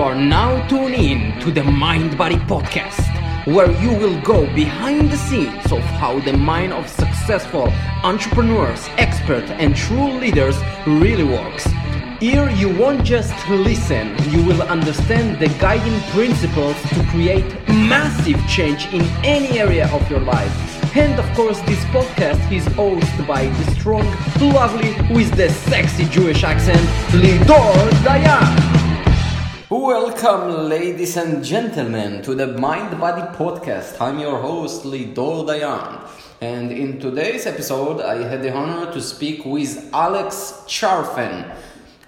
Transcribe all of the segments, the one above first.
You are now tuned in to the Mind Body Podcast, where you will go behind the scenes of how the mind of successful entrepreneurs, experts, and true leaders really works. Here, you won't just listen, you will understand the guiding principles to create massive change in any area of your life. And of course, this podcast is hosted by the strong, lovely, with the sexy Jewish accent, Lidor Dayan. Welcome, ladies and gentlemen, to the Mind Body Podcast. I'm your host, Lidor Dayan. And in today's episode, I had the honor to speak with Alex Charfen.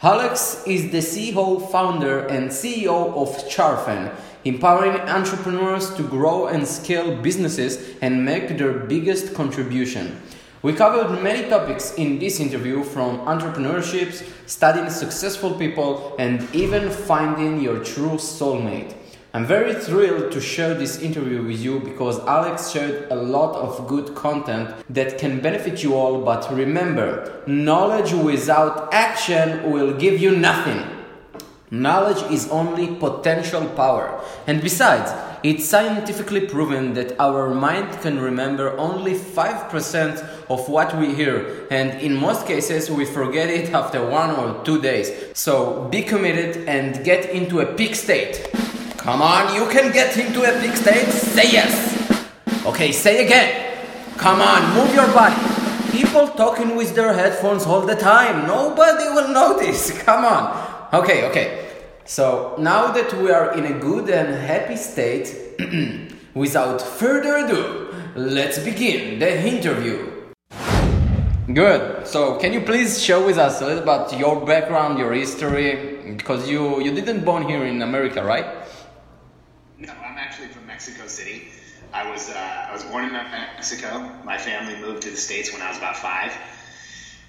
Alex is the CEO, founder, and CEO of Charfen, empowering entrepreneurs to grow and scale businesses and make their biggest contribution. We covered many topics in this interview from entrepreneurships, studying successful people, and even finding your true soulmate. I'm very thrilled to share this interview with you because Alex shared a lot of good content that can benefit you all. But remember, knowledge without action will give you nothing. Knowledge is only potential power. And besides, it's scientifically proven that our mind can remember only 5% of what we hear, and in most cases, we forget it after one or two days. So be committed and get into a peak state. Come on, you can get into a peak state. Say yes. Okay, say again. Come on, move your body. People talking with their headphones all the time. Nobody will notice. Come on. Okay, okay. So now that we are in a good and happy state, without further ado, let's begin the interview. Good. So, can you please share with us a little about your background, your history? Because you you didn't born here in America, right? No, I'm actually from Mexico City. I was uh, I was born in Mexico. My family moved to the states when I was about five.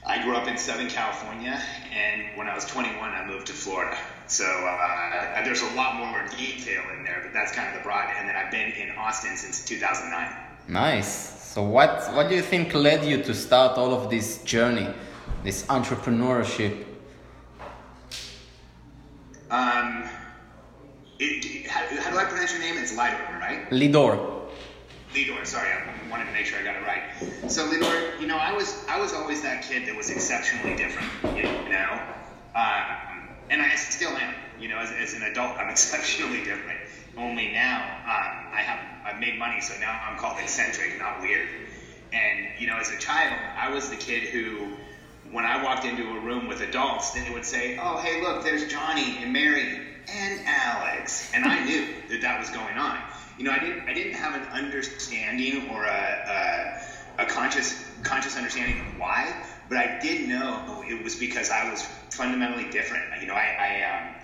I grew up in Southern California, and when I was 21, I moved to Florida. So uh, there's a lot more detail in there, but that's kind of the broad. And then I've been in Austin since 2009. Nice. So what what do you think led you to start all of this journey, this entrepreneurship? Um, it, how, how, do I pronounce your name? It's Lidor, right? Lidor. Lidor. Sorry, I wanted to make sure I got it right. So Lidor, you know, I was I was always that kid that was exceptionally different. You know, um, and I still am. You know, as, as an adult, I'm exceptionally different. Only now um, I have I've made money, so now I'm called eccentric, not weird. And you know, as a child, I was the kid who, when I walked into a room with adults, then they would say, "Oh, hey, look, there's Johnny and Mary and Alex," and I knew that that was going on. You know, I didn't I didn't have an understanding or a, a, a conscious conscious understanding of why, but I did know it was because I was fundamentally different. You know, I, I um,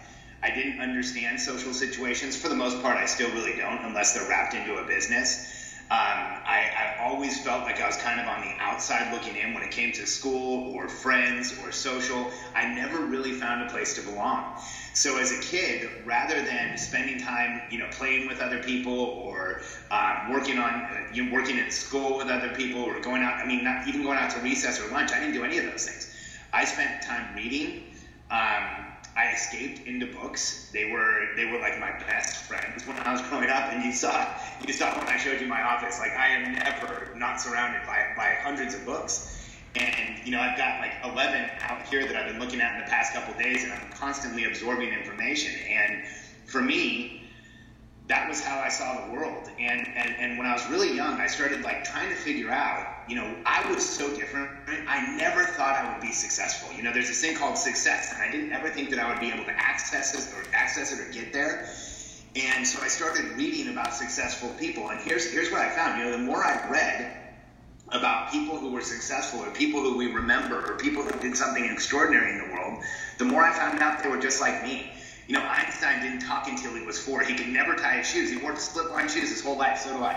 I didn't understand social situations. For the most part, I still really don't, unless they're wrapped into a business. Um, I, I, always felt like I was kind of on the outside looking in when it came to school or friends or social. I never really found a place to belong. So as a kid, rather than spending time, you know, playing with other people or um, working on, uh, you know, working in school with other people or going out, I mean, not even going out to recess or lunch, I didn't do any of those things. I spent time reading. Um, I escaped into books. They were they were like my best friends when I was growing up. And you saw you saw when I showed you my office. Like I am never not surrounded by by hundreds of books. And you know I've got like 11 out here that I've been looking at in the past couple days, and I'm constantly absorbing information. And for me, that was how I saw the world. And, and, and when I was really young, I started like trying to figure out, you know, I was so different. I never thought I would be successful. You know, there's this thing called success, and I didn't ever think that I would be able to access it or access it or get there. And so I started reading about successful people. And here's here's what I found. You know, the more I read about people who were successful or people who we remember or people who did something extraordinary in the world, the more I found out they were just like me you know, Einstein didn't talk until he was four. He could never tie his shoes. He wore slip-on shoes his whole life. So do I.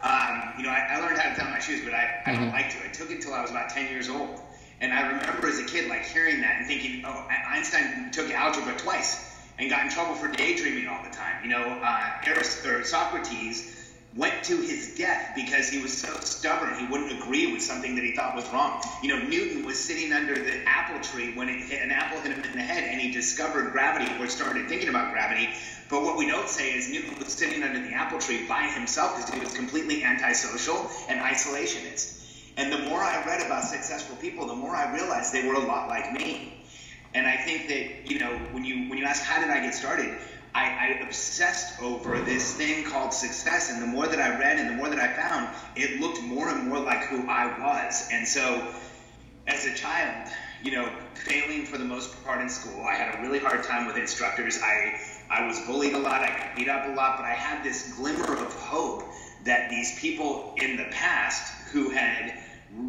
Um, you know, I, I, learned how to tie my shoes, but I, I don't mm-hmm. like to. It took until I was about 10 years old. And I remember as a kid, like, hearing that and thinking, oh, Einstein took algebra twice and got in trouble for daydreaming all the time. You know, uh, Arist- or Socrates went to his death because he was so stubborn he wouldn't agree with something that he thought was wrong. You know, Newton was sitting under the apple tree when it hit, an apple hit him in the head and he discovered gravity or started thinking about gravity. But what we don't say is Newton was sitting under the apple tree by himself because he was completely antisocial and isolationist. And the more I read about successful people, the more I realized they were a lot like me. And I think that, you know, when you when you ask how did I get started, I, I, obsessed over this thing called success. And the more that I read and the more that I found, it looked more and more like who I was. And so, as a child, you know, failing for the most part in school, I had a really hard time with instructors. I, I was bullied a lot, I got beat up a lot, but I had this glimmer of hope that these people in the past who had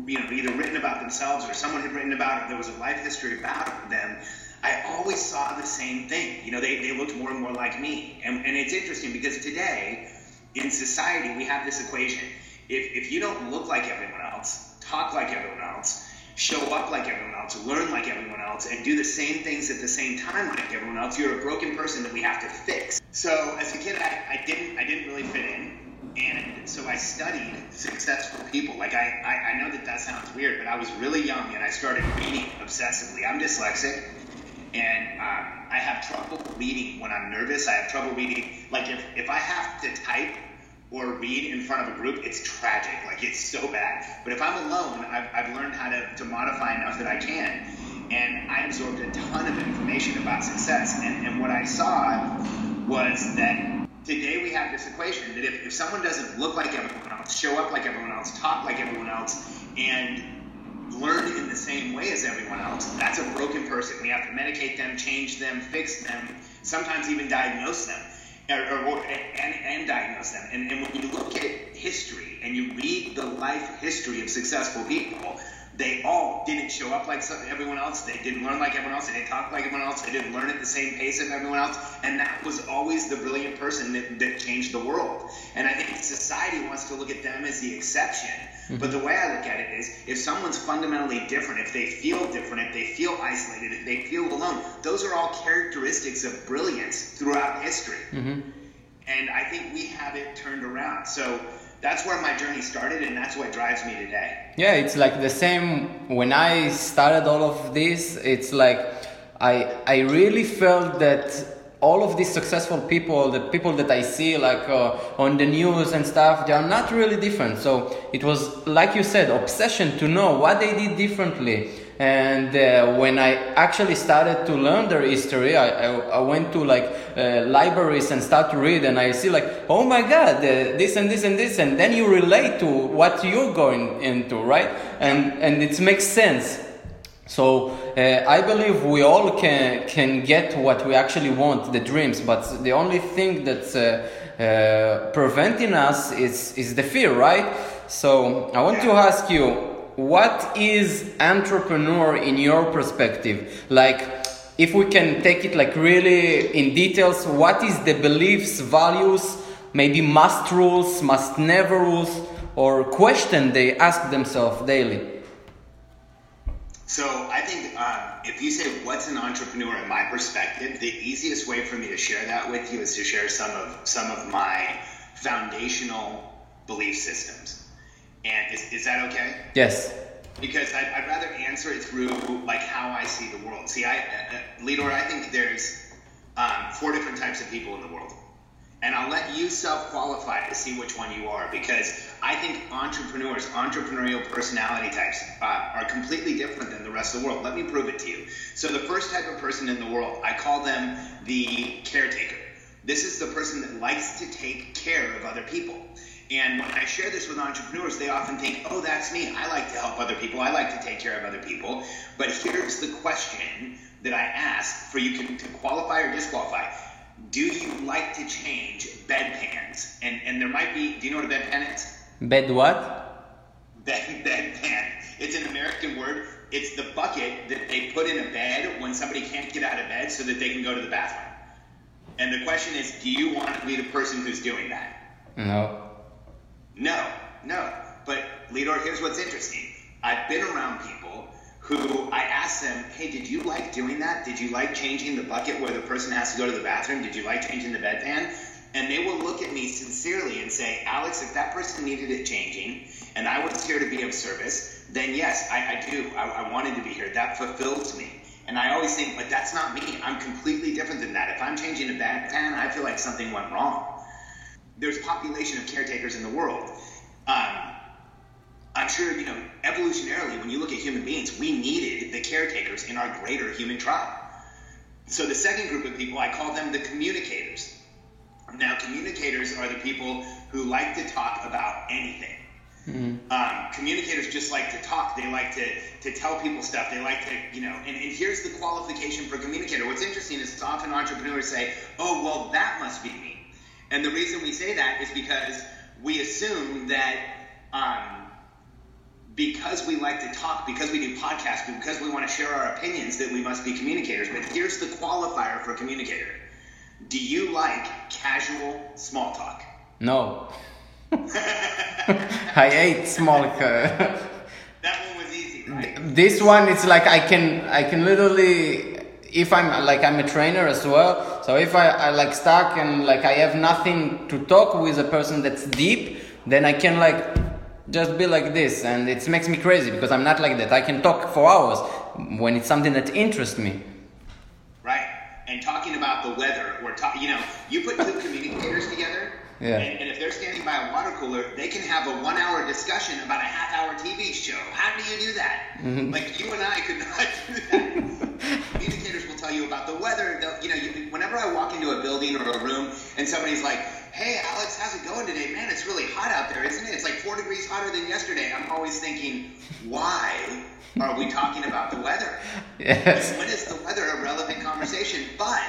you know either written about themselves or someone had written about it, there was a life history about them I always saw the same thing. You know, they, they looked more and more like me. And, and it's interesting because today, in society, we have this equation. If, if you don't look like everyone else, talk like everyone else, show up like everyone else, learn like everyone else, and do the same things at the same time like everyone else, you're a broken person that we have to fix. So as a kid, I, I didn't I didn't really fit in. And so I studied successful people. Like I, I, I know that that sounds weird, but I was really young and I started reading obsessively. I'm dyslexic and um, I have trouble reading when I'm nervous. I have trouble reading. Like if, if I have to type or read in front of a group, it's tragic. Like it's so bad. But if I'm alone, I've, I've learned how to, to modify enough that I can. And I absorbed a ton of information about success. And, and what I saw was that today we have this equation that if, if someone doesn't look like everyone else, show up like everyone else, talk like everyone else, and learn in the same way as everyone else, that's a broken person. We have to medicate them, change them, fix them, sometimes even diagnose them, or, or and, and, diagnose them. And, and when you look at history and you read the life history of successful people, they all didn't show up like everyone else. They didn't learn like everyone else. They didn't talk like everyone else. They didn't learn at the same pace as everyone else. And that was always the brilliant person that, that changed the world. And I think society wants to look at them as the exception. Mm-hmm. But the way I look at it is if someone's fundamentally different, if they feel different, if they feel isolated, if they feel alone, those are all characteristics of brilliance throughout history. Mm-hmm. And I think we have it turned around. So that's where my journey started and that's what drives me today. Yeah it's like the same. When i started all of this it's like i i really felt that all of these successful people the people that i see like uh, on the news and stuff they are not really different. So it was like you said obsession to know what they did differently and uh, when i actually started to learn their history i, I, I went to like uh, libraries and start to read and i see like oh my god uh, this and this and this and then you relate to what you're going into right? And and it makes sense. So uh, i believe we all can can get what we actually want the dreams but the only thing that's uh, uh, preventing us is is the fear right? So i want to ask you what is entrepreneur in your perspective? Like, if we can take it like really in details, what is the beliefs, values, maybe must rules, must never rules, or question they ask themselves daily? So I think uh, if you say what's an entrepreneur in my perspective, the easiest way for me to share that with you is to share some of some of my foundational belief systems. And is, is that okay? Yes. Because I'd, I'd rather answer it through like how I see the world. See, I, uh, Lidor, I think there's um, four different types of people in the world. And I'll let you self qualify to see which one you are because I think entrepreneurs, entrepreneurial personality types uh, are completely different than the rest of the world. Let me prove it to you. So, the first type of person in the world, I call them the caretaker. This is the person that likes to take care of other people. And when I share this with entrepreneurs, they often think, oh, that's me. I like to help other people. I like to take care of other people. But here's the question that I ask for you to qualify or disqualify. Do you like to change bedpans? And and there might be, do you know what a bedpan is? Bed what? Bed, bedpan. It's an American word. It's the bucket that they put in a bed when somebody can't get out of bed so that they can go to the bathroom. And the question is, do you want to be the person who's doing that? No. No, no. But Lidor, here's what's interesting. I've been around people who I ask them, hey, did you like doing that? Did you like changing the bucket where the person has to go to the bathroom? Did you like changing the bedpan? and they will look at me sincerely and say, Alex, if that person needed it changing and I was here to be of service, then yes, I, I do. I, I wanted to be here. That fulfills me. And I always think, but that's not me. I'm completely different than that. If I'm changing a bedpan, I feel like something went wrong. There's a population of caretakers in the world. Um, I'm sure, you know, evolutionarily, when you look at human beings, we needed the caretakers in our greater human tribe. So the second group of people, I call them the communicators. Now, communicators are the people who like to talk about anything. Mm-hmm. Um, communicators just like to talk. They like to, to tell people stuff. They like to, you know, and, and here's the qualification for communicator. What's interesting is often entrepreneurs say, oh, well, that must be me. And the reason we say that is because we assume that um, because we like to talk, because we do podcasts, because we want to share our opinions, that we must be communicators. But here's the qualifier for communicator do you like casual small talk? No. I hate small talk. that one was easy, right? This one, it's like I can, I can literally, if I'm like I'm a trainer as well. So if I, I like stuck and like I have nothing to talk with a person that's deep, then I can like just be like this, and it makes me crazy because I'm not like that. I can talk for hours when it's something that interests me Right. and talking about the weather or you know, you put two communicators together, yeah. and, and, if they're standing by a water cooler, they can have a one-hour discussion about a half-hour TV show. How do you do that? Mm-hmm. Like you and I could not do that. communicators will tell you about the weather. They'll, you know, you, whenever I walk into a building or a room and somebody's like, "Hey, Alex, how's it going today? Man, it's really hot out there, isn't it? It's like four degrees hotter than yesterday." I'm always thinking, why? are we talking about the weather? Yes. When is the weather a relevant conversation? But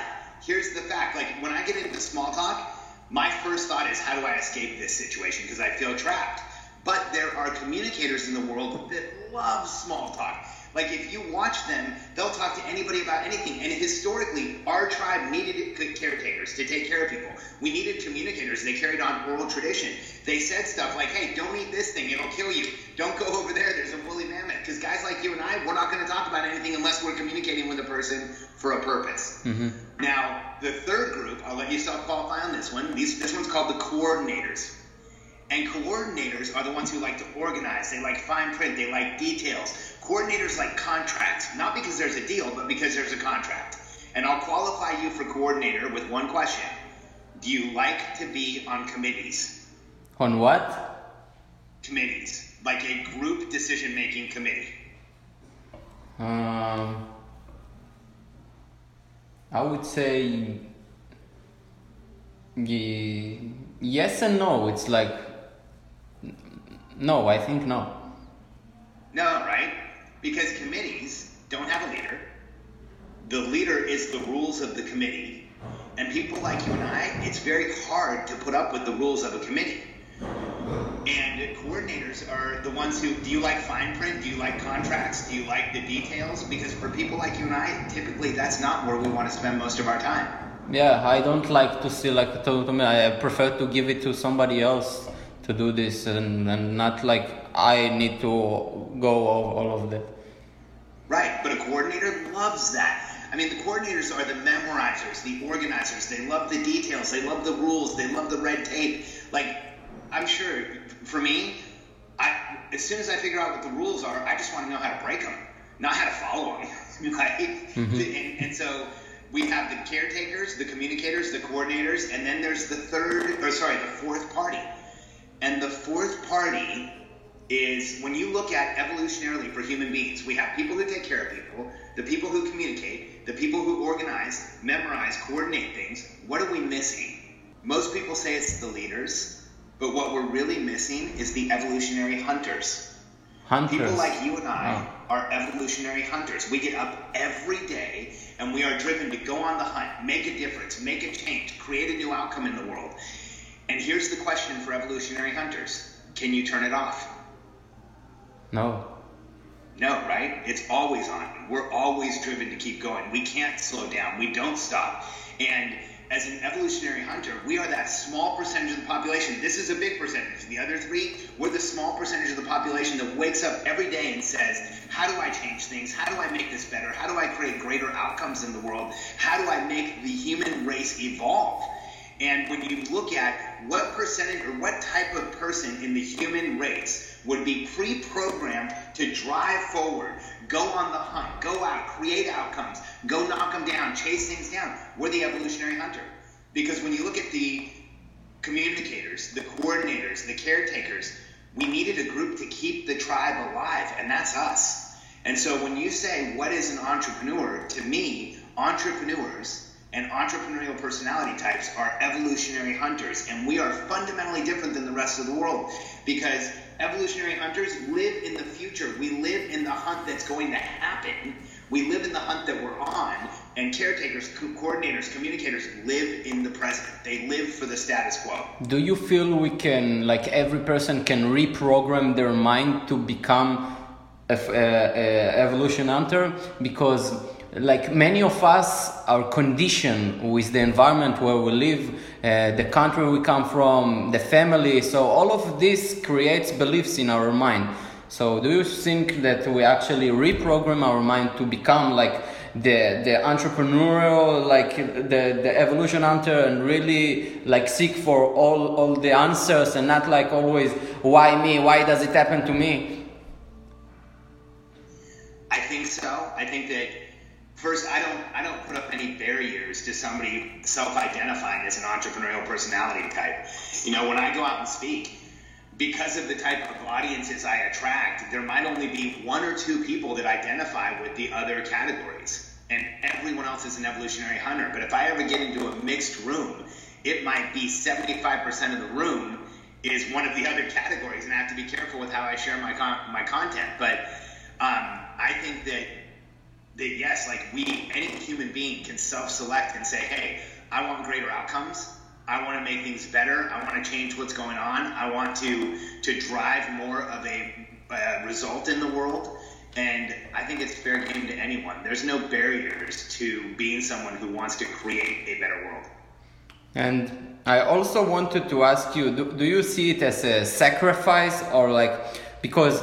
here's the fact like when I get into small talk, my first thought is how do I escape this situation because I feel trapped. But there are communicators in the world that love small talk. Like if you watch them, they'll talk to anybody about anything. And historically, our tribe needed caretakers to take care of people. We needed communicators. They carried on oral tradition. They said stuff like, "Hey, don't eat this thing; it'll kill you. Don't go over there. There's a woolly mammoth." Because guys like you and I, we're not going to talk about anything unless we're communicating with a person for a purpose. Mm-hmm. Now, the third group, I'll let you self-qualify on this one. These, this one's called the coordinators. And coordinators are the ones who like to organize. They like fine print. They like details. Coordinators like contracts, not because there's a deal, but because there's a contract. And I'll qualify you for coordinator with one question. Do you like to be on committees? On what? Committees, like a group decision making committee. Um, I would say yes and no. It's like no. I think no. No, right? Because committees don't have a leader. The leader is the rules of the committee. And people like you and I, it's very hard to put up with the rules of a committee. And coordinators are the ones who do you like fine print? Do you like contracts? Do you like the details? Because for people like you and I, typically that's not where we want to spend most of our time. Yeah, I don't like to see like to, to me. I prefer to give it to somebody else to do this and, and not like I need to go all of that. Right, but a coordinator loves that. I mean, the coordinators are the memorizers, the organizers. They love the details. They love the rules. They love the red tape. Like, I'm sure for me, I, as soon as I figure out what the rules are, I just want to know how to break them, not how to follow them. right? Mm-hmm. And, and so we have the caretakers, the communicators, the coordinators, and then there's the third, or sorry, the fourth party. And the fourth party is when you look at evolutionarily for human beings, we have people who take care of people, the people who communicate, the people who organize, memorize, coordinate things. What are we missing? Most people say it's the leaders, but what we're really missing is the evolutionary hunters. Hunters. People like you and I oh. are evolutionary hunters. We get up every day and we are driven to go on the hunt, make a difference, make a change, create a new outcome in the world. And here's the question for evolutionary hunters can you turn it off? No. No, right? It's always on. We're always driven to keep going. We can't slow down. We don't stop. And as an evolutionary hunter, we are that small percentage of the population. This is a big percentage. The other three, we're the small percentage of the population that wakes up every day and says, How do I change things? How do I make this better? How do I create greater outcomes in the world? How do I make the human race evolve? And when you look at what percentage or what type of person in the human race would be pre programmed to drive forward, go on the hunt, go out, create outcomes, go knock them down, chase things down, we're the evolutionary hunter. Because when you look at the communicators, the coordinators, the caretakers, we needed a group to keep the tribe alive, and that's us. And so when you say, what is an entrepreneur? To me, entrepreneurs and entrepreneurial personality types are evolutionary hunters. And we are fundamentally different than the rest of the world because evolutionary hunters live in the future. We live in the hunt that's going to happen. We live in the hunt that we're on. And caretakers, co- coordinators, communicators live in the present. They live for the status quo. Do you feel we can, like every person can reprogram their mind to become a, a, a evolution hunter because like many of us are conditioned with the environment where we live uh, the country we come from the family. So all of this creates beliefs in our mind. So do you think that we actually reprogram our mind to become like the the entrepreneurial like the the evolution hunter and really like seek for all all the answers and not like always why me? Why does it happen to me? I think so. I think that first, I don't I don't put up any barriers to somebody self-identifying as an entrepreneurial personality type. You know, when I go out and speak, because of the type of audiences I attract, there might only be one or two people that identify with the other categories, and everyone else is an evolutionary hunter. But if I ever get into a mixed room, it might be 75% of the room is one of the other categories, and I have to be careful with how I share my con- my content. But um, I think that that yes, like we, any human being can self-select and say, hey, I want greater outcomes. I want to make things better. I want to change what's going on. I want to to drive more of a result in the world. And I think it's fair game to anyone. There's no barriers to being someone who wants to create a better world. And I also wanted to ask you do, do you see it as a sacrifice or like because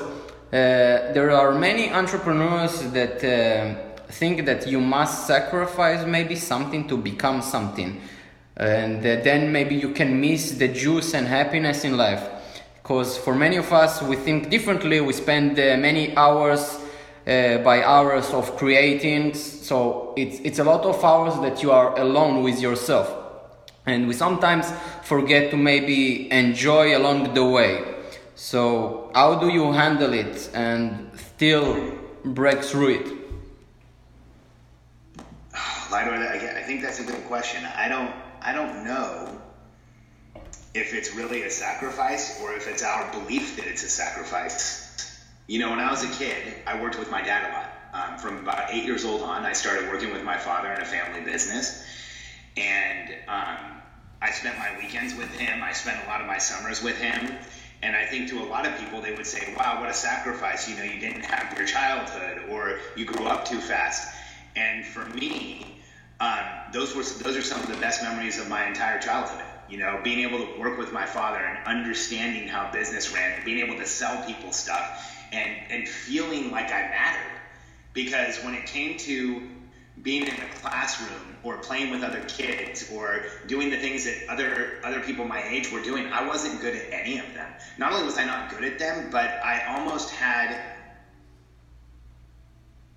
there are many entrepreneurs that uh, think that you must sacrifice maybe something to become something. And uh, then maybe you can miss the juice and happiness in life. Because for many of us we think differently. We spend uh, many hours uh, by hours of creating. So it's, it's a lot of hours that you are alone with yourself. And we sometimes forget to maybe enjoy along the way. So how do you handle it and still break through it? I think that's a good question. I don't I don't know if it's really a sacrifice or if it's our belief that it's a sacrifice. You know, when I was a kid, I worked with my dad a lot. Um, from about eight years old on, I started working with my father in a family business, and um, I spent my weekends with him. I spent a lot of my summers with him. And I think to a lot of people, they would say, wow, what a sacrifice. You know, you didn't have your childhood or you grew up too fast. And for me, um, those were those are some of the best memories of my entire childhood. You know, being able to work with my father and understanding how business ran, being able to sell people stuff, and and feeling like I mattered. Because when it came to being in a classroom or playing with other kids or doing the things that other other people my age were doing i wasn't good at any of them. Not only was i not good at them but i almost had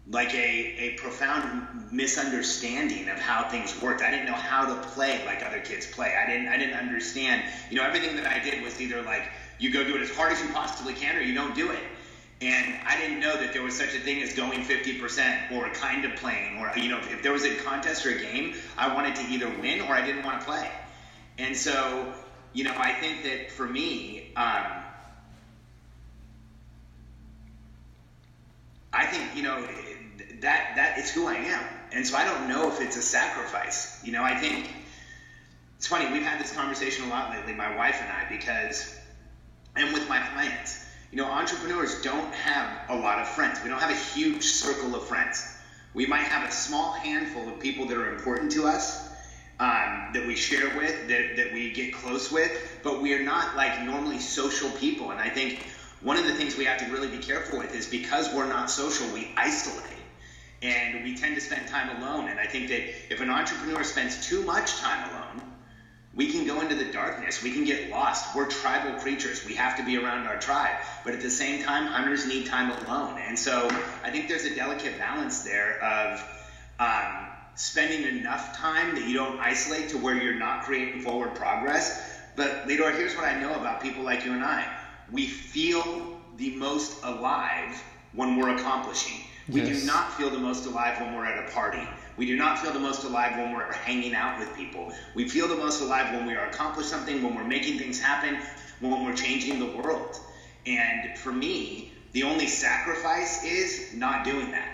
like a, a profound misunderstanding of how things worked. I didn't know how to play like other kids play. I didn't i didn't understand. You know everything that i did was either like you go do it as hard as you possibly can or you don't do it and I didn't know that there was such a thing as going 50% or kind of playing, or, you know, if there was a contest or a game, I wanted to either win or I didn't want to play. And so, you know, I think that for me, um, I think, you know, that, that is who I am. And so I don't know if it's a sacrifice. You know, I think it's funny, we've had this conversation a lot lately, my wife and I, because, and with my clients you know, entrepreneurs don't have a lot of friends. We don't have a huge circle of friends. We might have a small handful of people that are important to us, um, that we share with, that, that we get close with, but we are not like normally social people. And I think one of the things we have to really be careful with is because we're not social, we isolate. And we tend to spend time alone. And I think that if an entrepreneur spends too much time alone, we can go into the darkness. We can get lost. We're tribal creatures. We have to be around our tribe. But at the same time, hunters need time alone. And so I think there's a delicate balance there of um, spending enough time that you don't isolate to where you're not creating forward progress. But Lidor, here's what I know about people like you and I. We feel the most alive when we're accomplishing. We yes. do not feel the most alive when we're at a party. We do not feel the most alive when we're hanging out with people. We feel the most alive when we are accomplishing something, when we're making things happen, when we're changing the world. And for me, the only sacrifice is not doing that.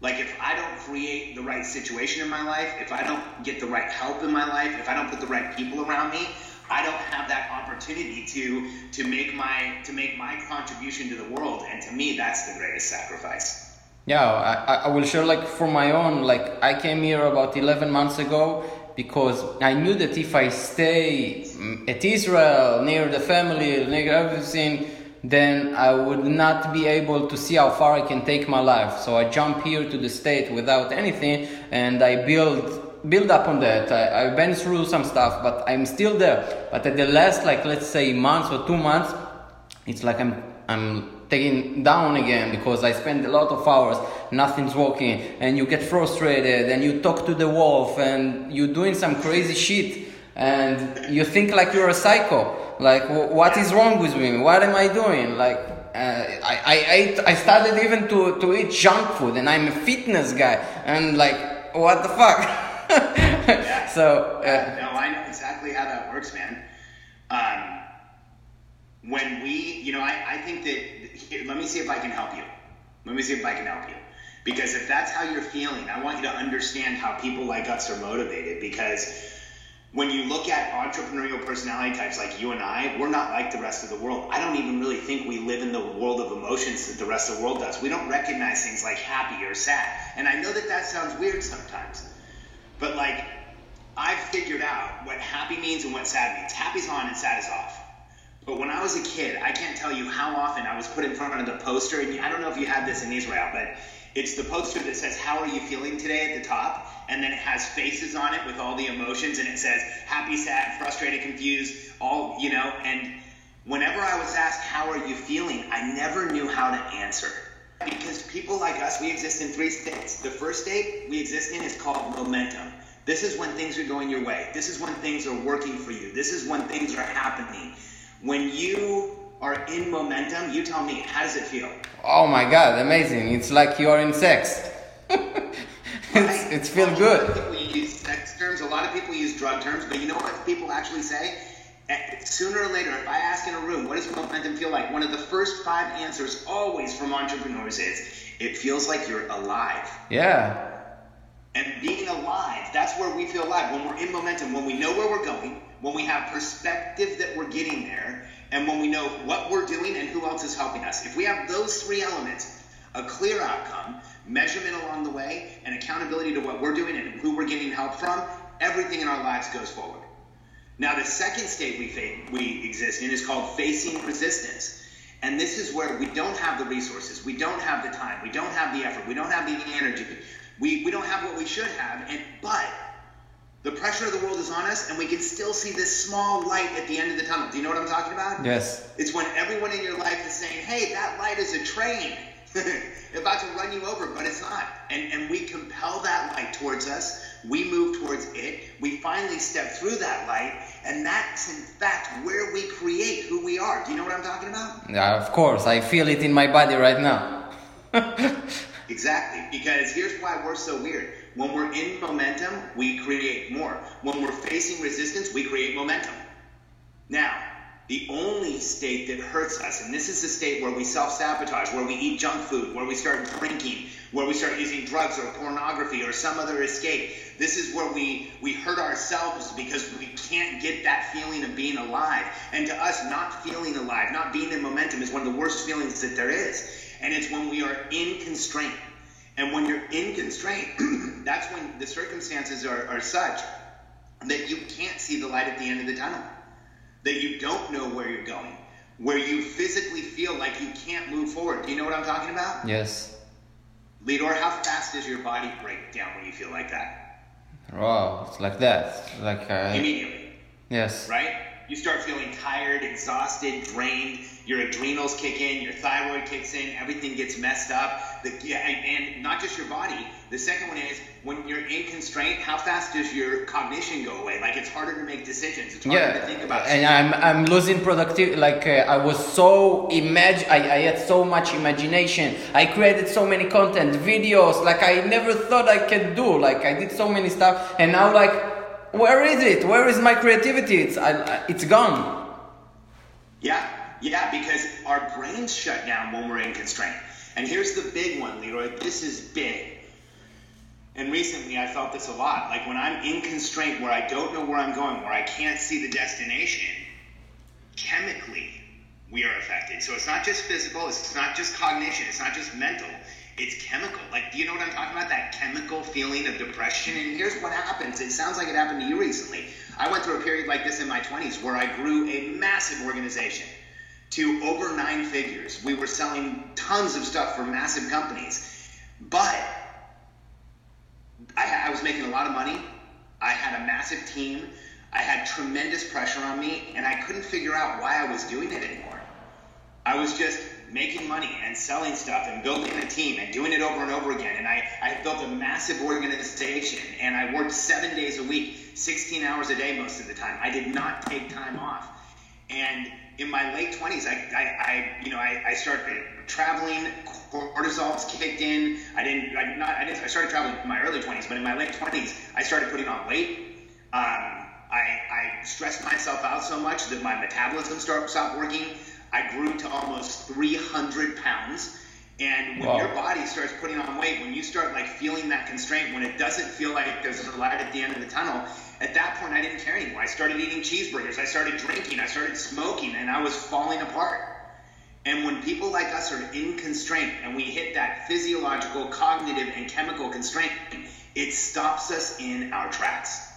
Like if I don't create the right situation in my life, if I don't get the right help in my life, if I don't put the right people around me, I don't have that opportunity to to make my to make my contribution to the world. And to me, that's the greatest sacrifice. Yeah, I, I will share like for my own, like I came here about 11 months ago because I knew that if I stay mm, at Israel, near the family, near everything, then I would not be able to see how far I can take my life. So I jump here to the state without anything and I build build up on that. I, I've been through some stuff, but I'm still there. But at the last, like let's say months or two months, it's like I'm I'm taken down again because I spend a lot of hours, nothing's working, and you get frustrated, and you talk to the wolf, and you're doing some crazy shit, and you think like you're a psycho. Like, what is wrong with me? What am I doing? Like, uh, I, I, ate, I started even to, to eat junk food, and I'm a fitness guy, and like, what the fuck? so, uh, no, I know exactly how that works, man. Um, when we, you know, I, I think that here, let me see if I can help you. Let me see if I can help you. Because if that's how you're feeling, I want you to understand how people like us are motivated. Because when you look at entrepreneurial personality types like you and I, we're not like the rest of the world. I don't even really think we live in the world of emotions that the rest of the world does. We don't recognize things like happy or sad. And I know that that sounds weird sometimes. But like, I've figured out what happy means and what sad means. Happy's on and sad is off. But when I was a kid, I can't tell you how often I was put in front of the poster. And I don't know if you have this in Israel, but it's the poster that says, How are you feeling today at the top? And then it has faces on it with all the emotions. And it says, Happy, sad, frustrated, confused, all, you know. And whenever I was asked, How are you feeling? I never knew how to answer. Because people like us, we exist in three states. The first state we exist in is called momentum. This is when things are going your way. This is when things are working for you. This is when things are happening. When you are in momentum, you tell me, how does it feel? Oh my god, amazing. It's like you're in sex. it's, right? it's feel good. A lot of people use sex terms, a lot of people use drug terms, but you know what people actually say? Eh, sooner or later, if I ask in a room, what does momentum feel like? One of the first five answers always from entrepreneurs is, it feels like you're alive. Yeah. And being alive, that's where we feel alive. When we're in momentum, when we know where we're going, when we have perspective that we're getting there, and when we know what we're doing and who else is helping us. If we have those three elements, a clear outcome, measurement along the way, and accountability to what we're doing and who we're getting help from, everything in our lives goes forward. Now, the second state we, fa- we exist in is called facing resistance. And this is where we don't have the resources, we don't have the time, we don't have the effort, we don't have the energy, we, we don't have what we should have, and but the pressure of the world is on us, and we can still see this small light at the end of the tunnel. Do you know what I'm talking about? Yes. It's when everyone in your life is saying, hey, that light is a train about to run you over, but it's not. And, and we compel that light towards us. We move towards it. We finally step through that light, and that's in fact where we create who we are. Do you know what I'm talking about? Yeah, of course. I feel it in my body right now. exactly. Because here's why we're so weird when we're in momentum, we create more. When we're facing resistance, we create momentum. Now, the only state that hurts us, and this is the state where we self sabotage, where we eat junk food, where we start drinking, where we start using drugs or pornography or some other escape. This is where we, we hurt ourselves because we can't get that feeling of being alive. And to us, not feeling alive, not being in momentum is one of the worst feelings that there is. And it's when we are in constraint. And when you're in constraint, that's when the circumstances are, are such that you can't see the light at the end of the tunnel, that you don't know where you're going, where you physically feel like you can't move forward. Do you know what I'm talking about? Yes. Lidor, how fast does your body break down when you feel like that? Wow, it's like that. Like uh, immediately. Yes. Right? You start feeling tired, exhausted, drained. Your adrenals kick in, your thyroid kicks in, everything gets messed up. The, yeah, and, and not just your body. The second one is when you're in constraint, how fast does your cognition go away? Like it's harder to make decisions. It's harder yeah, to think about. and I'm I'm losing productivity. Like uh, I was so imagine I, I had so much imagination. I created so many content videos. Like I never thought I could do. Like I did so many stuff, and now like, where is it? Where is my creativity? It's I, it's gone. Yeah, yeah, because our brains shut down when we're in constraint. And here's the big one, Lidor. This is big. And recently I felt this a lot. Like when I'm in constraint where I don't know where I'm going, where I can't see the destination, chemically we are affected. So it's not just physical, it's not just cognition, it's not just mental, it's chemical. Like, do you know what I'm talking about? That chemical feeling of depression. And here's what happens it sounds like it happened to you recently. I went through a period like this in my 20s where I grew a massive organization to over nine figures. We were selling tons of stuff for massive companies. But I, I was making a lot of money. I had a massive team. I had tremendous pressure on me, and I couldn't figure out why I was doing it anymore. I was just making money and selling stuff and building a team and doing it over and over again. And I, I built a massive organization and I worked seven days a week, 16 hours a day most of the time. I did not take time off. And in my late 20s, I, I, I you know, I, I started traveling. Cortisol's kicked in. I didn't, I, not, I didn't, I started traveling in my early 20s, but in my late 20s, I started putting on weight. Um, I, I stressed myself out so much that my metabolism start, stopped working. I grew to almost 300 pounds. And when wow. your body starts putting on weight, when you start like feeling that constraint, when it doesn't feel like there's a light at the end of the tunnel, at that point I didn't care anymore. I started eating cheeseburgers, I started drinking, I started smoking, and I was falling apart. And when people like us are in constraint and we hit that physiological, cognitive, and chemical constraint, it stops us in our tracks.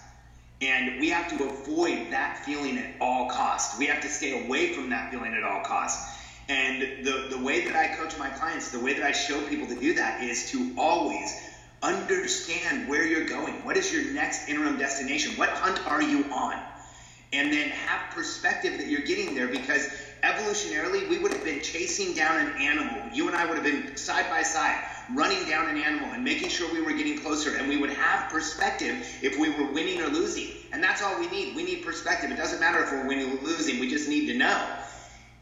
And we have to avoid that feeling at all costs. We have to stay away from that feeling at all costs. And the, the way that I coach my clients, the way that I show people to do that is to always understand where you're going. What is your next interim destination? What hunt are you on? And then have perspective that you're getting there because evolutionarily we would have been chasing down an animal. You and I would have been side by side running down an animal and making sure we were getting closer and we would have perspective if we were winning or losing. And that's all we need. We need perspective. It doesn't matter if we're winning or losing, we just need to know.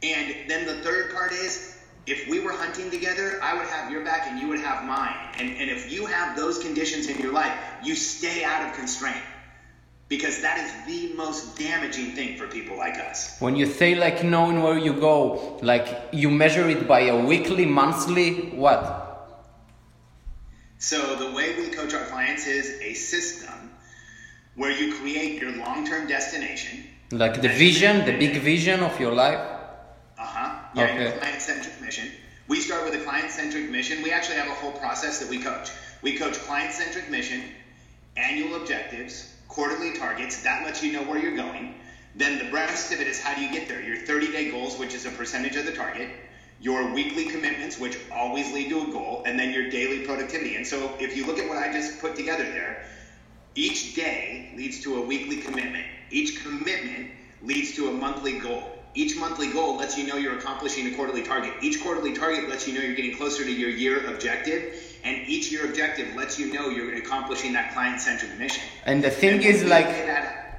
And then the third part is if we were hunting together, I would have your back and you would have mine. And, and if you have those conditions in your life, you stay out of constraint. Because that is the most damaging thing for people like us. When you say like knowing where you go, like you measure it by a weekly, monthly, what? So the way we coach our clients is a system where you create your long-term destination. Like the vision, the big vision of your life. Uh huh. Yeah, okay. client-centric mission. We start with a client-centric mission. We actually have a whole process that we coach. We coach client-centric mission, annual objectives, quarterly targets. That lets you know where you're going. Then the rest of it is how do you get there? Your 30-day goals, which is a percentage of the target your weekly commitments, which always lead to a goal, and then your daily productivity. And so if you look at what I just put together there, each day leads to a weekly commitment. Each commitment leads to a monthly goal. Each monthly goal lets you know you're accomplishing a quarterly target. Each quarterly target lets you know you're getting closer to your year objective. And each year objective lets you know you're accomplishing that client centered mission. And the thing and is like,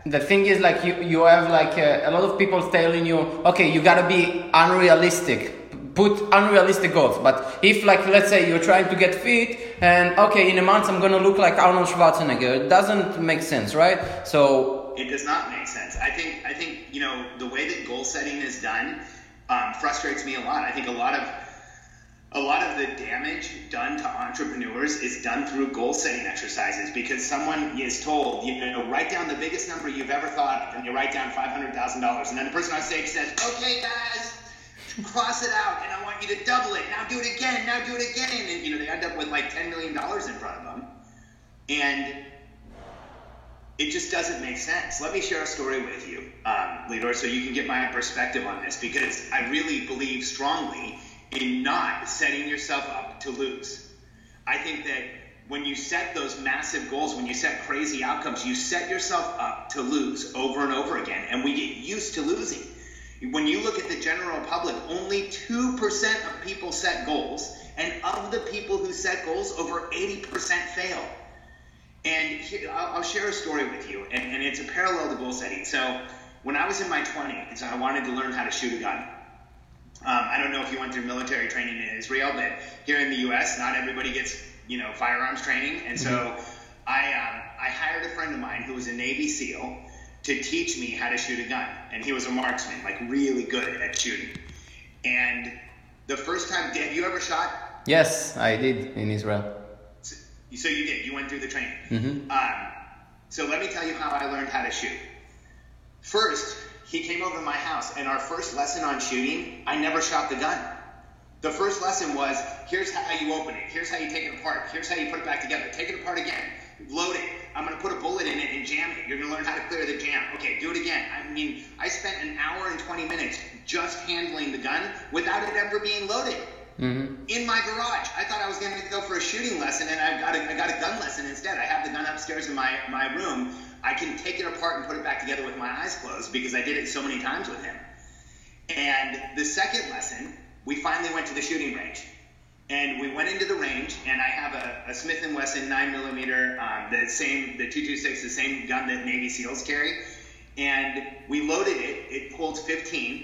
the thing is like you, you have like a, a lot of people telling you, okay, you gotta be unrealistic put unrealistic goals. But if, like, let's say you're trying to get fit, and okay, in a month I'm gonna look like Arnold Schwarzenegger, it doesn't make sense, right? So it does not make sense. I think I think you know the way that goal setting is done um, frustrates me a lot. I think a lot of a lot of the damage done to entrepreneurs is done through goal setting exercises because someone is told, you know, write down the biggest number you've ever thought of, and you write down $500,000. And then the person on stage says, okay, guys, cross it out, and I want you to double it. Now do it again. Now do it again. And you know they end up with like ten million dollars in front of them, and it just doesn't make sense. Let me share a story with you, um, Lidor, so you can get my perspective on this because I really believe strongly in not setting yourself up to lose. I think that when you set those massive goals, when you set crazy outcomes, you set yourself up to lose over and over again. And we get used to losing. When you look at the general public, only 2% of people set goals. And of the people who set goals, over 80% fail. And I'll, share a story with you, and, it's a parallel to goal setting. So, when I was in my 20s, I wanted to learn how to shoot a gun. Um, I don't know if you went through military training in Israel, but here in the U.S., not everybody gets you know firearms training, and so mm-hmm. I um, I hired a friend of mine who was a Navy SEAL to teach me how to shoot a gun, and he was a marksman, like really good at shooting. And the first time, have you ever shot? Yes, I did in Israel. So, so you did. You went through the training. Mm-hmm. Um, so let me tell you how I learned how to shoot. First, he came over to my house, and our first lesson on shooting, I never shot the gun. The first lesson was here's how you open it, here's how you take it apart, here's how you put it back together. Take it apart again, load it. I'm going to put a bullet in it and jam it. You're going to learn how to clear the jam. Okay, do it again. I mean, I spent an hour and 20 minutes just handling the gun without it ever being loaded. Mm-hmm. In my garage, I thought I was going to go for a shooting lesson, and I got a, I got a gun lesson instead. I have the gun upstairs in my, my room. I can take it apart and put it back together with my eyes closed because I did it so many times with him. And the second lesson we finally went to the shooting range. And we went into the range, and I have a, a Smith & Wesson 9mm, um, the same, the 226, the same gun that Navy SEALs carry. And we loaded it. It holds 15.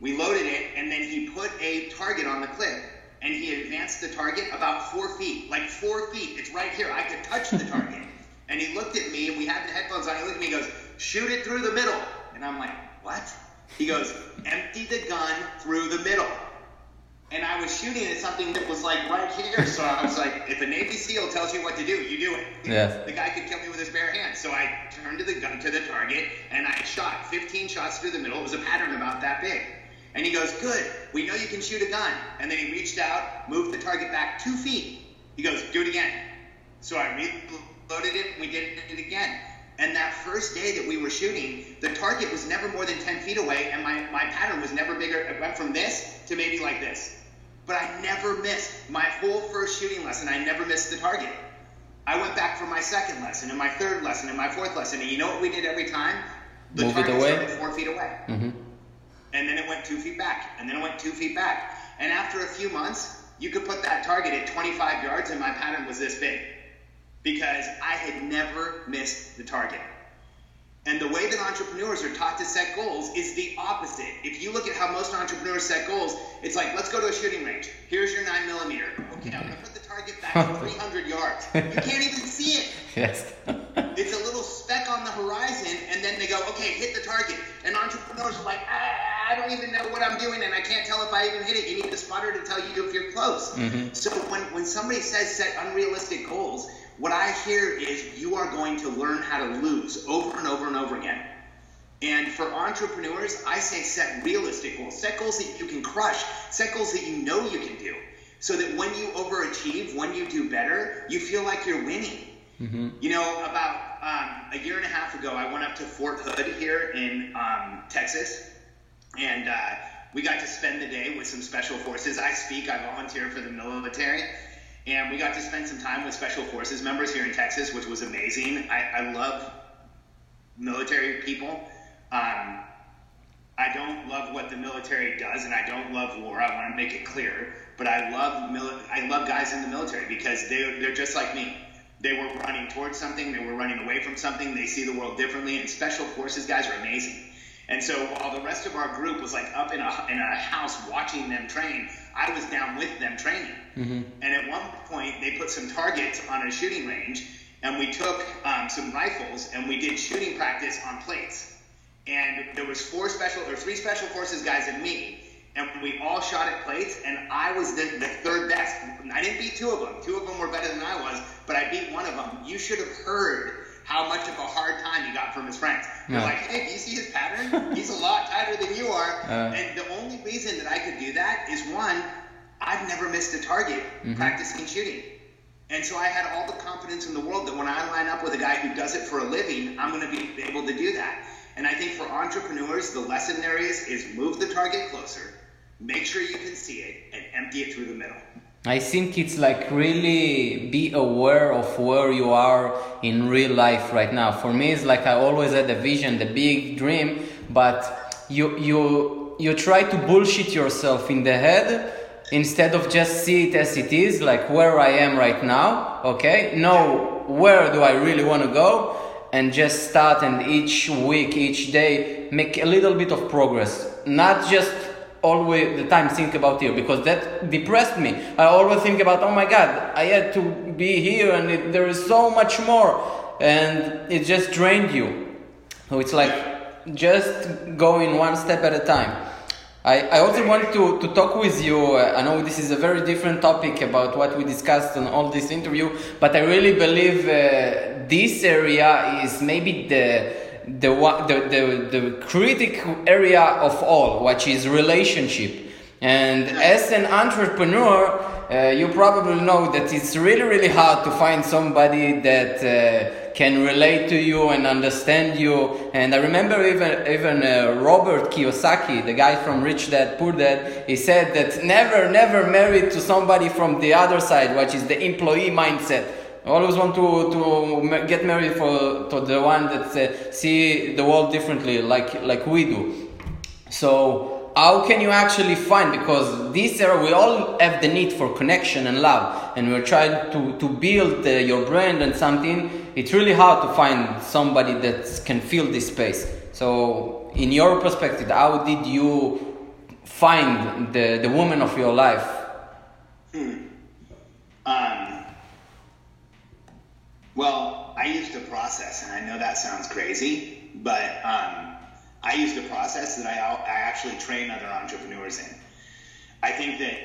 We loaded it, and then he put a target on the clip, and he advanced the target about four feet, like four feet. It's right here. I could touch the target. and he looked at me, and we had the headphones on. He looked at me and goes, shoot it through the middle. And I'm like, what? He goes, empty the gun through the middle and I was shooting at something that was like right here. So I was like, if a Navy SEAL tells you what to do, you do it. Yes. The guy could kill me with his bare hands. So I turned the gun to the target and I shot 15 shots through the middle. It was a pattern about that big. And he goes, good. We know you can shoot a gun. And then he reached out, moved the target back two feet. He goes, do it again. So I reloaded it. And we did it again. And that first day that we were shooting, the target was never more than 10 feet away, and my, my pattern was never bigger. It went from this to maybe like this but I never missed my whole first shooting lesson. I never missed the target. I went back for my second lesson and my third lesson and my fourth lesson. And you know what we did every time? The Move target started four feet away. Mm-hmm. And then it went two feet back. And then it went two feet back. And after a few months, you could put that target at 25 yards and my pattern was this big. Because I had never missed the target. And the way that entrepreneurs are taught to set goals is the opposite. If you look at how most entrepreneurs set goals, it's like, let's go to a shooting range. Here's your nine millimeter. Okay, I'm gonna put the target back 300 yards. You can't even see it. Yes. it's a little speck on the horizon, and then they go, okay, hit the target. And entrepreneurs are like, ah, I don't even know what I'm doing, and I can't tell if I even hit it. You need a spotter to tell you if you're close. Mm-hmm. So when, when somebody says set unrealistic goals, what I hear is you are going to learn how to lose over and over and over again. And for entrepreneurs, I say set realistic goals. Set goals that you can crush. Set goals that you know you can do. So that when you overachieve, when you do better, you feel like you're winning. Mm-hmm. You know, about um, a year and a half ago, I went up to Fort Hood here in um, Texas, and uh, we got to spend the day with some special forces. I speak, I volunteer for the military, and we got to spend some time with Special Forces members here in Texas, which was amazing. I, I love military people. Um, I don't love what the military does, and I don't love war. I want to make it clear, but I love mili- I love guys in the military because they they're just like me. They were running towards something, they were running away from something. They see the world differently, and special forces guys are amazing. And so while the rest of our group was like up in a in a house watching them train, I was down with them training. Mm-hmm. And at one point, they put some targets on a shooting range, and we took um, some rifles and we did shooting practice on plates. And there was four special or three special forces guys and me, and we all shot at plates, and I was the, the third best. I didn't beat two of them. Two of them were better than I was, but I beat one of them. You should have heard how much of a hard time he got from his friends. They're like, hey, do you see his pattern? He's a lot tighter than you are. Uh, and the only reason that I could do that is one, I've never missed a target mm-hmm. practicing shooting. And so I had all the confidence in the world that when I line up with a guy who does it for a living, I'm going to be able to do that. And I think for entrepreneurs, the lesson there is is move the target closer, make sure you can see it, and empty it through the middle. I think it's like really be aware of where you are in real life right now. For me, it's like I always had the vision, the big dream, but you you you try to bullshit yourself in the head instead of just see it as it is, like where I am right now. Okay, know where do I really want to go, and just start and each week, each day, make a little bit of progress. Not just always the time think about you because that depressed me. I always think about, oh my God, I had to be here and it, there is so much more, and it just drained you. So it's like just going one step at a time. I, I also want to, to talk with you. I know this is a very different topic about what we discussed in all this interview, but I really believe uh, this area is maybe the the, the, the, the critical area of all, which is relationship. And as an entrepreneur, uh, you probably know that it's really, really hard to find somebody that uh, can relate to you and understand you. And I remember even even uh, Robert Kiyosaki, the guy from Rich Dad Poor Dad, he said that never, never married to somebody from the other side, which is the employee mindset Always want to, to get married for to the one that uh, see the world differently, like like we do. So how can you actually find? Because this era, we all have the need for connection and love, and we're trying to to build uh, your brand and something. It's really hard to find somebody that can fill this space. So, in your perspective, how did you find the the woman of your life? Hmm. Um well, I used a process, and I know that sounds crazy, but um, I used a process that I, I actually train other entrepreneurs in. I think that,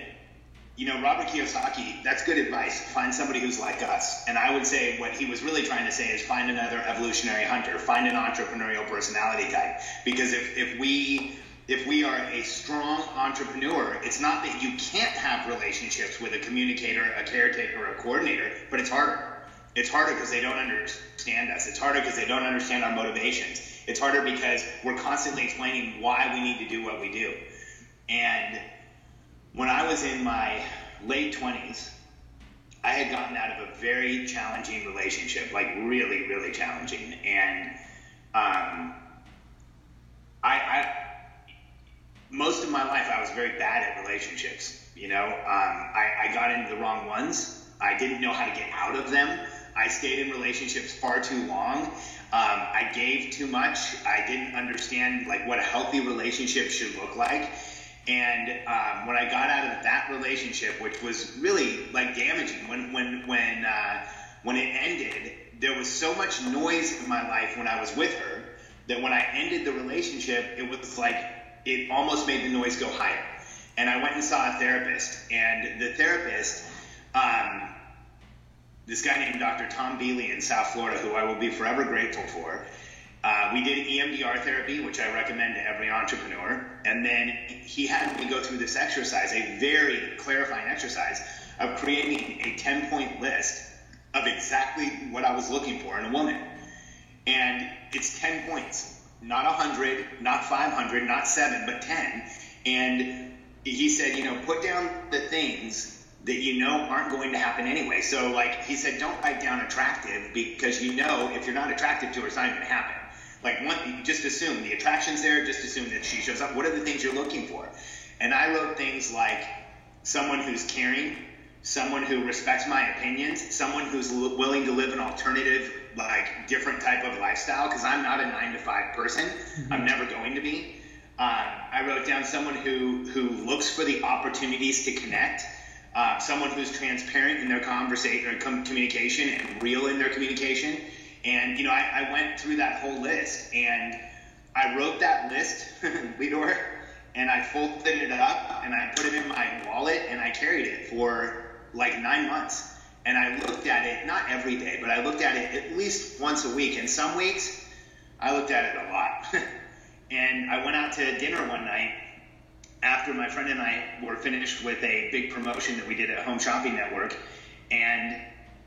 you know, Robert Kiyosaki, that's good advice. Find somebody who's like us. And I would say what he was really trying to say is find another evolutionary hunter, find an entrepreneurial personality type. Because if, if we if we are a strong entrepreneur, it's not that you can't have relationships with a communicator, a caretaker, a coordinator, but it's harder. It's harder because they don't understand us. It's harder because they don't understand our motivations. It's harder because we're constantly explaining why we need to do what we do. And when I was in my late 20s, I had gotten out of a very challenging relationship, like really, really challenging. And um, I, I, most of my life, I was very bad at relationships. You know, um, I, I got into the wrong ones. I didn't know how to get out of them. I stayed in relationships far too long. Um, I gave too much. I didn't understand like what a healthy relationship should look like. And um, when I got out of that relationship, which was really like damaging, when when when uh, when it ended, there was so much noise in my life when I was with her that when I ended the relationship, it was like it almost made the noise go higher. And I went and saw a therapist, and the therapist. Um, this guy named Dr. Tom Beely in South Florida, who I will be forever grateful for. Uh, we did EMDR therapy, which I recommend to every entrepreneur. And then he had me go through this exercise, a very clarifying exercise of creating a 10 point list of exactly what I was looking for in a woman. And it's 10 points, not 100, not 500, not 7, but 10. And he said, you know, put down the things that you know aren't going to happen anyway. So, like he said, don't write down attractive because you know if you're not attractive to her, it's not going to happen. Like, one, just assume the attraction's there. Just assume that she shows up. What are the things you're looking for? And I wrote things like someone who's caring, someone who respects my opinions, someone who's l- willing to live an alternative, like different type of lifestyle. Because I'm not a nine to five person. Mm-hmm. I'm never going to be. Uh, I wrote down someone who who looks for the opportunities to connect uh, someone who's transparent in their conversation or communication and real in their communication. And you know, I, I went through that whole list and I wrote that list, Lidor, and I folded it up and I put it in my wallet and I carried it for like nine months. And I looked at it not every day, but I looked at it at least once a week. And some weeks, I looked at it a lot. and I went out to dinner one night after my friend and I were finished with a big promotion that we did at Home Shopping Network, and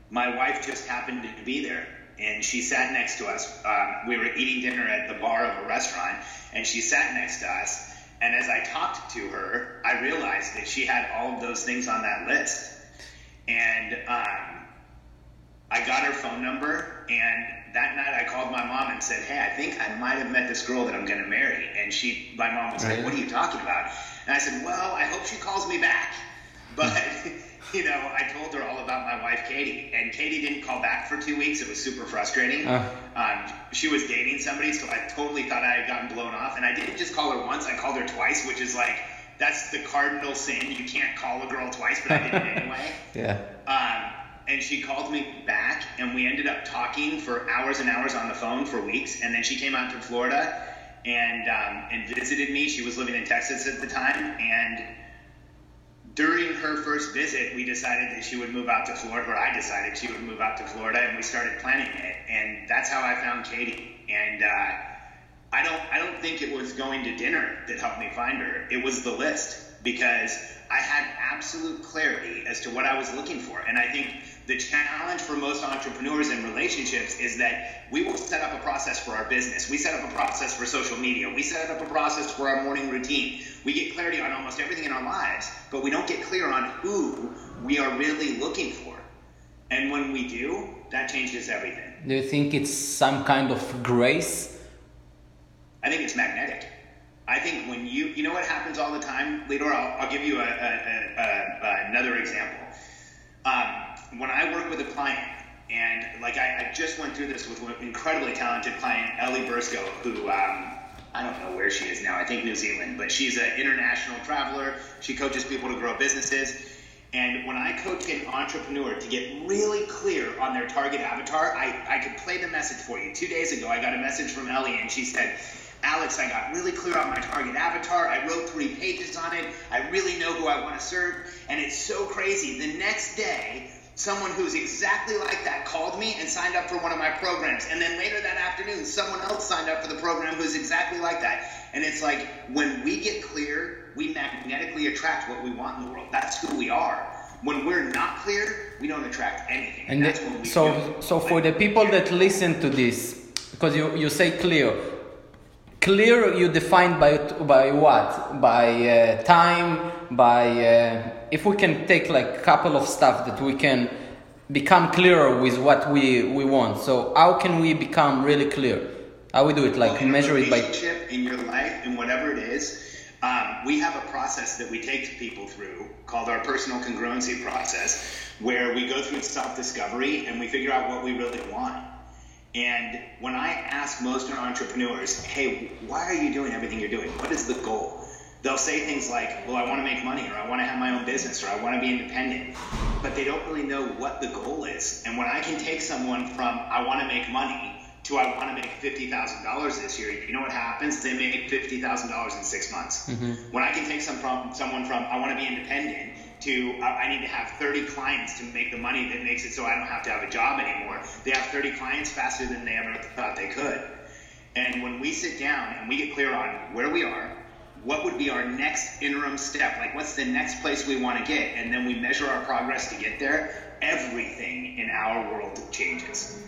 my wife just happened to be there. And she sat next to us. Um, we were eating dinner at the bar of a restaurant, and she sat next to us. And as I talked to her, I realized that she had all of those things on that list. and um, I got her phone number. And that night, I called my mom and said, "Hey, I think I might have met this girl that I'm going to marry." And she, my mom was like, "What are you talking about?" And I said, "Well, I hope she calls me back." But you know, I told her all about my wife, Katie, and Katie didn't call back for two weeks. It was super frustrating. Uh. Um, she was dating somebody, so I totally thought I had gotten blown off. And I didn't just call her once; I called her twice, which is like that's the cardinal sin. You can't call a girl twice, but I did it anyway. yeah. Um, and she called me back, and we ended up talking for hours and hours on the phone for weeks. And then she came out to Florida and um, and visited me. She was living in Texas at the time, and during her first visit, we decided that she would move out to Florida, or I decided she would move out to Florida, and we started planning it. And that's how I found Katie. And uh, I don't, I don't think it was going to dinner that helped me find her. It was the list because I had absolute clarity as to what I was looking for. And I think the challenge for most entrepreneurs in relationships is that we will set up a process for our business. We set up a process for social media. We set up a process for our morning routine. We get clarity on almost everything in our lives, but we don't get clear on who we are really looking for. And when we do, that changes everything. Do you think it's some kind of grace? I think it's magnetic. I think when you, you know what happens all the time, Lidor, I'll, I'll give you a, a, a, another example. Um, when I work with a client, and like I, I, just went through this with an incredibly talented client, Ellie Bursko, who um, I don't know where she is now. I think New Zealand, but she's an international traveler. She coaches people to grow businesses. And when I coach an entrepreneur to get really clear on their target avatar, I, I could play the message for you. Two days ago, I got a message from Ellie, and she said, Alex, I got really clear on my target avatar. I wrote three pages on it. I really know who I want to serve. And it's so crazy. The next day, someone who's exactly like that called me and signed up for one of my programs. And then later that afternoon, someone else signed up for the program who's exactly like that. And it's like when we get clear, we magnetically attract what we want in the world. That's who we are. When we're not clear, we don't attract anything. And, and so, so for the people that listen to this, because you, you say clear, clear you define by by what? By uh, time by uh, if we can take like a couple of stuff that we can become clearer with what we we want. So how can we become really clear? How we do it? Like well, measure it by in your life and whatever it is um, we have a process that we take people through called our personal congruency process where we go through self-discovery and we figure out what we really want and when I ask most entrepreneurs, hey, why are you doing everything you're doing? What is the goal? They'll say things like, well, I want to make money, or I want to have my own business, or I want to be independent. But they don't really know what the goal is. And when I can take someone from, I want to make money, to I want to make $50,000 this year, you know what happens? They make $50,000 in six months. Mm-hmm. When I can take some from, someone from, I want to be independent, to uh, I need to have 30 clients to make the money that makes it so I don't have to have a job anymore. They have 30 clients faster than they ever thought they could. And when we sit down and we get clear on where we are, what would be our next interim step? Like, what's the next place we want to get? And then we measure our progress to get there, everything in our world changes.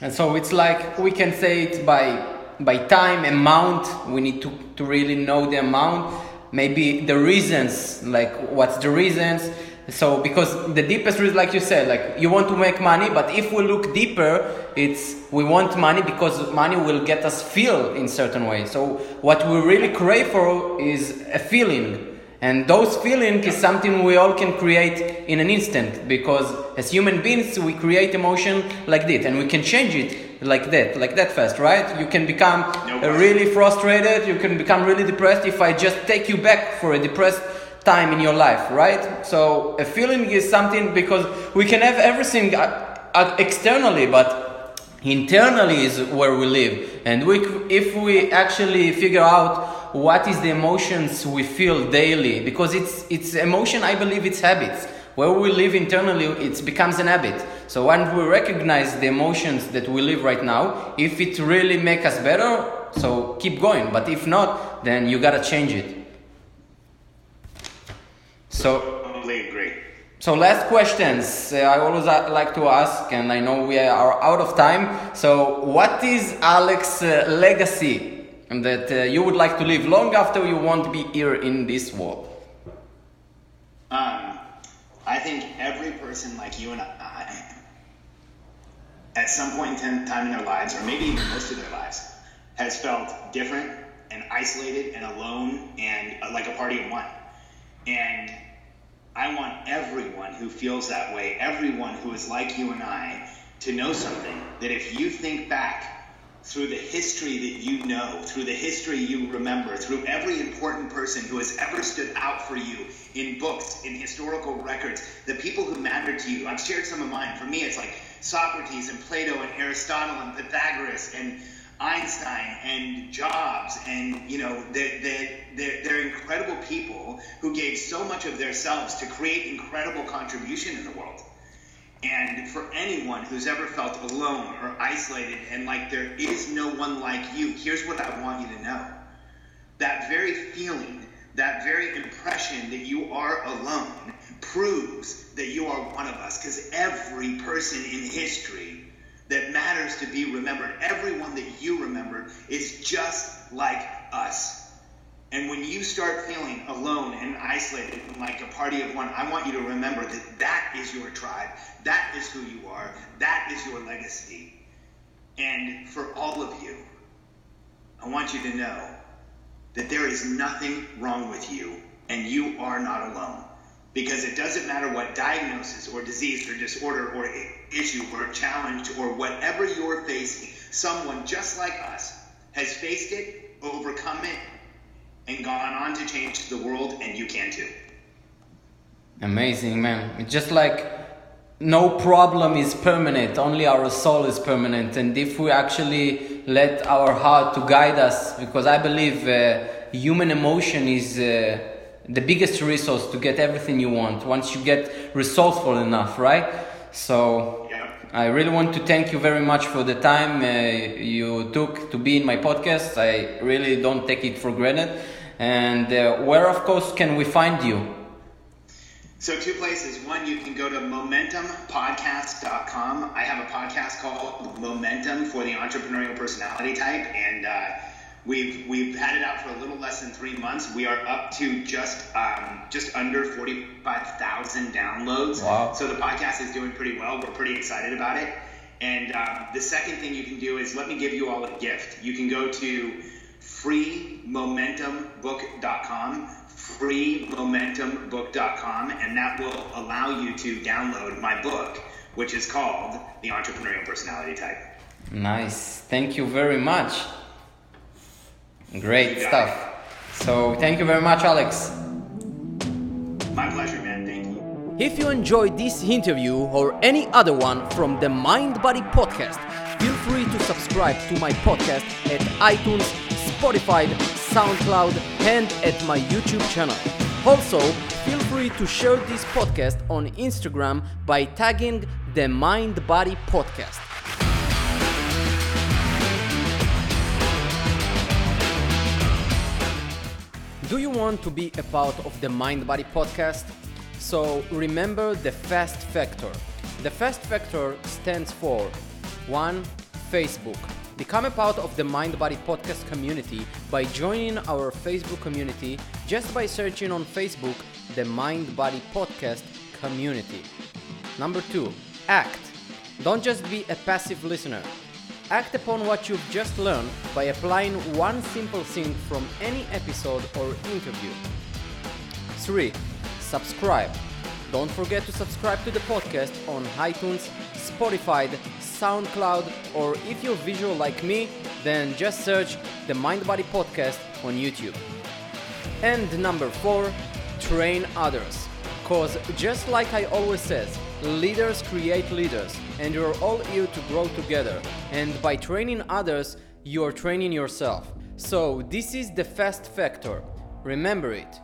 And so it's like we can say it by by time amount we need to, to really know the amount maybe the reasons like what's the reasons. So because the deepest reason like you said like you want to make money but if we look deeper it's we want money because money will get us feel in certain way. So what we really crave for is a feeling. And those feelings is something we all can create in an instant because as human beings we create emotion like this and we can change it like that, like that fast, right? You can become no really frustrated, you can become really depressed if I just take you back for a depressed time in your life, right? So a feeling is something because we can have everything uh, uh, externally, but internally is where we live. And we, if we actually figure out what is the emotions we feel daily, because it's it's emotion, I believe it's habits where we live internally, it becomes an habit. So when we recognize the emotions that we live right now, if it really make us better, so keep going. But if not, then you gotta change it. So. Totally agree. So last questions uh, I always uh, like to ask, and I know we are out of time. So what is Alex's uh, legacy that uh, you would like to live long after you won't be here in this world? Um, I think every person like you and I, at some point in time in their lives, or maybe even most of their lives, has felt different and isolated and alone and uh, like a party of one. And I want everyone who feels that way, everyone who is like you and I, to know something that if you think back through the history that you know, through the history you remember, through every important person who has ever stood out for you in books, in historical records, the people who mattered to you. I've shared some of mine. For me, it's like Socrates and Plato and Aristotle and Pythagoras and Einstein and Jobs and you know they're, they're, they're, incredible people who gave so much of themselves to create incredible contribution in the world. And for anyone who's ever felt alone or isolated and like there is no one like you, here's what I want you to know. That very feeling, that very impression that you are alone proves that you are one of us. Because every person in history that matters to be remembered, everyone that you remember, is just like us. And when you start feeling alone and isolated, like a party of one, I want you to remember that that is your tribe. That is who you are. That is your legacy. And for all of you, I want you to know that there is nothing wrong with you and you are not alone. Because it doesn't matter what diagnosis or disease or disorder or issue or challenge or whatever you're facing, someone just like us has faced it, overcome it, and gone on to change the world, and you can too. Amazing, man. It's just like no problem is permanent, only our soul is permanent. And if we actually let our heart to guide us, because I believe uh, human emotion is uh, the biggest resource to get everything you want once you get resourceful enough, right? So I really want to thank you very much for the time uh, you took to be in my podcast. I really don't take it for granted. And uh, where, of course, can we find you? So, two places. One, you can go to momentumpodcast.com. I have a podcast called Momentum for the Entrepreneurial Personality Type. And uh, We've we've had it out for a little less than three months. We are up to just um, just under forty five thousand downloads. Wow! So the podcast is doing pretty well. We're pretty excited about it. And um, the second thing you can do is let me give you all a gift. You can go to freemomentumbook.com, freemomentumbook.com, and that will allow you to download my book, which is called The Entrepreneurial Personality Type. Nice. Thank you very much. Great stuff. So thank you very much, Alex. My pleasure, man. Thank you. If you enjoyed this interview or any other one from the Mind Body Podcast, feel free to subscribe to my podcast at iTunes, Spotify, SoundCloud, and at my YouTube channel. Also, feel free to share this podcast on Instagram by tagging the Mind Body Podcast. Do you want to be a part of the Mind Body podcast? So remember the FAST factor. The FAST factor stands for 1. Facebook. Become a part of the Mind Body podcast community by joining our Facebook community just by searching on Facebook the Mind Body podcast community. Number 2. Act. Don't just be a passive listener. Act upon what you've just learned by applying one simple thing from any episode or interview. 3. Subscribe. Don't forget to subscribe to the podcast on iTunes, Spotify, SoundCloud, or if you're visual like me, then just search the Mind Body Podcast on YouTube. And number 4, train others. Cause just like I always says, leaders create leaders and you're all here to grow together. And by training others, you're training yourself. So this is the fast factor. Remember it.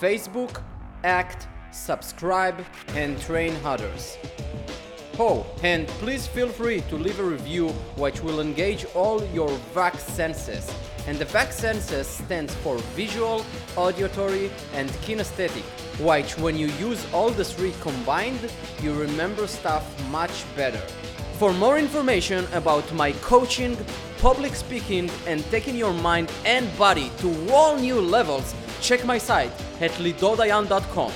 Facebook, act, subscribe, and train others. Oh, and please feel free to leave a review which will engage all your VAC senses. And the VAC senses stands for visual, auditory, and kinesthetic, which when you use all the three combined, you remember stuff much better. For more information about my coaching, public speaking, and taking your mind and body to all new levels, check my site at lidordayan.com.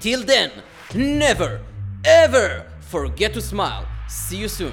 Till then, never, ever forget to smile. See you soon.